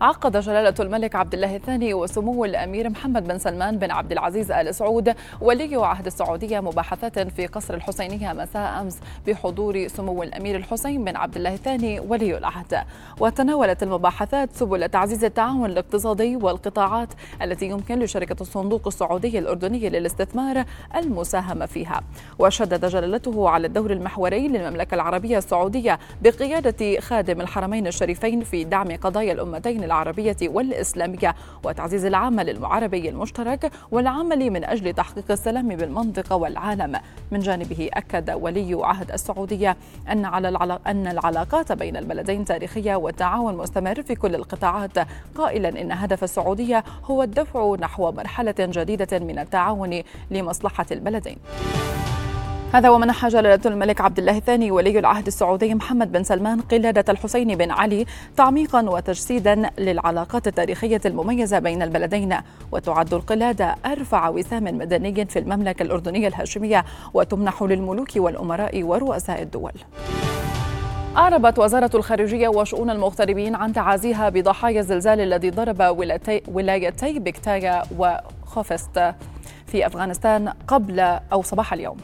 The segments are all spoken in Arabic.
عقد جلالة الملك عبد الله الثاني وسمو الأمير محمد بن سلمان بن عبد العزيز آل سعود ولي عهد السعودية مباحثات في قصر الحسينية مساء أمس بحضور سمو الأمير الحسين بن عبد الله الثاني ولي العهد. وتناولت المباحثات سبل تعزيز التعاون الاقتصادي والقطاعات التي يمكن لشركة الصندوق السعودي الأردني للاستثمار المساهمة فيها. وشدد جلالته على الدور المحوري للمملكة العربية السعودية بقيادة خادم الحرمين الشريفين في دعم قضايا الأمتين العربية والإسلامية وتعزيز العمل المعربي المشترك والعمل من أجل تحقيق السلام بالمنطقة والعالم. من جانبه أكد ولي عهد السعودية أن على أن العلاقات بين البلدين تاريخية والتعاون مستمر في كل القطاعات. قائلا إن هدف السعودية هو الدفع نحو مرحلة جديدة من التعاون لمصلحة البلدين. هذا ومنح جلالة الملك عبد الله الثاني ولي العهد السعودي محمد بن سلمان قلادة الحسين بن علي تعميقا وتجسيدا للعلاقات التاريخية المميزة بين البلدين وتعد القلادة أرفع وسام مدني في المملكة الأردنية الهاشمية وتمنح للملوك والأمراء ورؤساء الدول. أعربت وزارة الخارجية وشؤون المغتربين عن تعازيها بضحايا الزلزال الذي ضرب ولايتي بكتايا وخوفست في أفغانستان قبل أو صباح اليوم.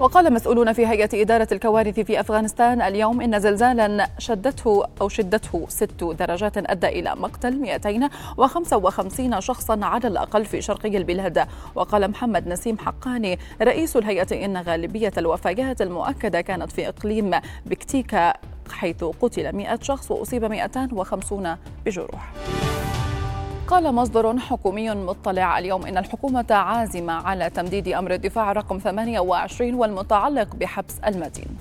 وقال مسؤولون في هيئة إدارة الكوارث في أفغانستان اليوم إن زلزالا شدته أو شدته ست درجات أدى إلى مقتل 255 شخصا على الأقل في شرقي البلاد. وقال محمد نسيم حقاني رئيس الهيئة إن غالبية الوفيات المؤكدة كانت في إقليم بكتيكا حيث قتل 100 شخص وأصيب 250 بجروح. قال مصدر حكومي مطلع اليوم إن الحكومة عازمة على تمديد أمر الدفاع رقم 28 والمتعلق بحبس المدين.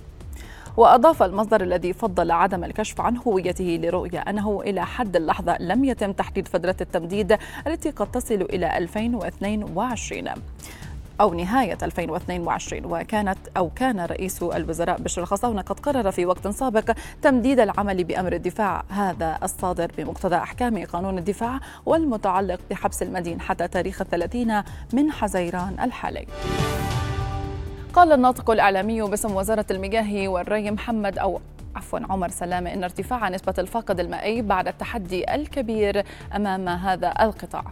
وأضاف المصدر الذي فضل عدم الكشف عن هويته لرؤية أنه إلى حد اللحظة لم يتم تحديد فترة التمديد التي قد تصل إلى 2022 أو نهاية 2022 وكانت أو كان رئيس الوزراء بشر الخصاونة قد قرر في وقت سابق تمديد العمل بأمر الدفاع هذا الصادر بمقتضى أحكام قانون الدفاع والمتعلق بحبس المدين حتى تاريخ الثلاثين من حزيران الحالي. قال الناطق الإعلامي باسم وزارة المياه والري محمد أو عفوا عمر سلامة إن ارتفاع نسبة الفاقد المائي بعد التحدي الكبير أمام هذا القطاع.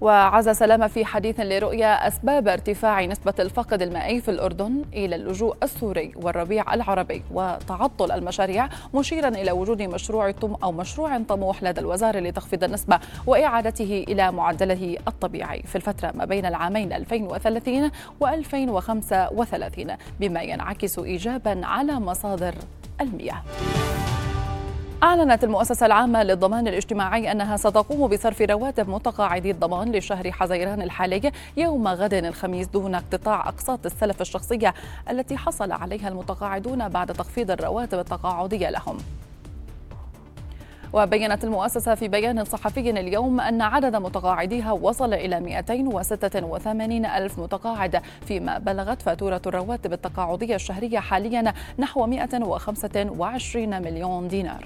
وعزى سلامة في حديث لرؤيا أسباب ارتفاع نسبة الفقد المائي في الأردن إلى اللجوء السوري والربيع العربي وتعطل المشاريع مشيرا إلى وجود مشروع طم أو مشروع طموح لدى الوزارة لتخفيض النسبة وإعادته إلى معدله الطبيعي في الفترة ما بين العامين 2030 و2035 بما ينعكس إيجابا على مصادر المياه. أعلنت المؤسسة العامة للضمان الاجتماعي أنها ستقوم بصرف رواتب متقاعدي الضمان لشهر حزيران الحالي يوم غد الخميس دون اقتطاع أقساط السلف الشخصية التي حصل عليها المتقاعدون بعد تخفيض الرواتب التقاعدية لهم. وبينت المؤسسة في بيان صحفي اليوم أن عدد متقاعديها وصل إلى 286 ألف متقاعد فيما بلغت فاتورة الرواتب التقاعدية الشهرية حاليا نحو 125 مليون دينار.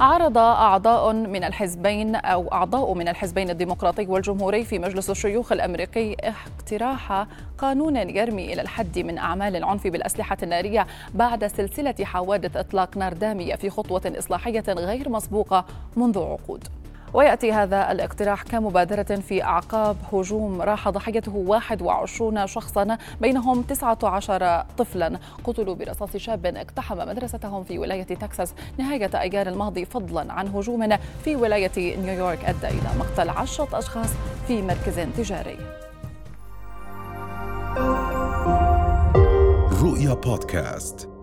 عرض أعضاء من الحزبين أو أعضاء من الحزبين الديمقراطي والجمهوري في مجلس الشيوخ الأمريكي اقتراح قانون يرمي إلى الحد من أعمال العنف بالأسلحة النارية بعد سلسلة حوادث إطلاق نار دامية في خطوة إصلاحية غير مسبوقة منذ عقود. ويأتي هذا الاقتراح كمبادرة في أعقاب هجوم. راح ضحيته 21 شخصا بينهم 19 طفلا. قتلوا برصاص شاب اقتحم مدرستهم في ولاية تكساس. نهاية أيار الماضي فضلا عن هجوم في ولاية نيويورك. أدى إلى مقتل عشرة أشخاص في مركز تجاري. رؤيا بودكاست.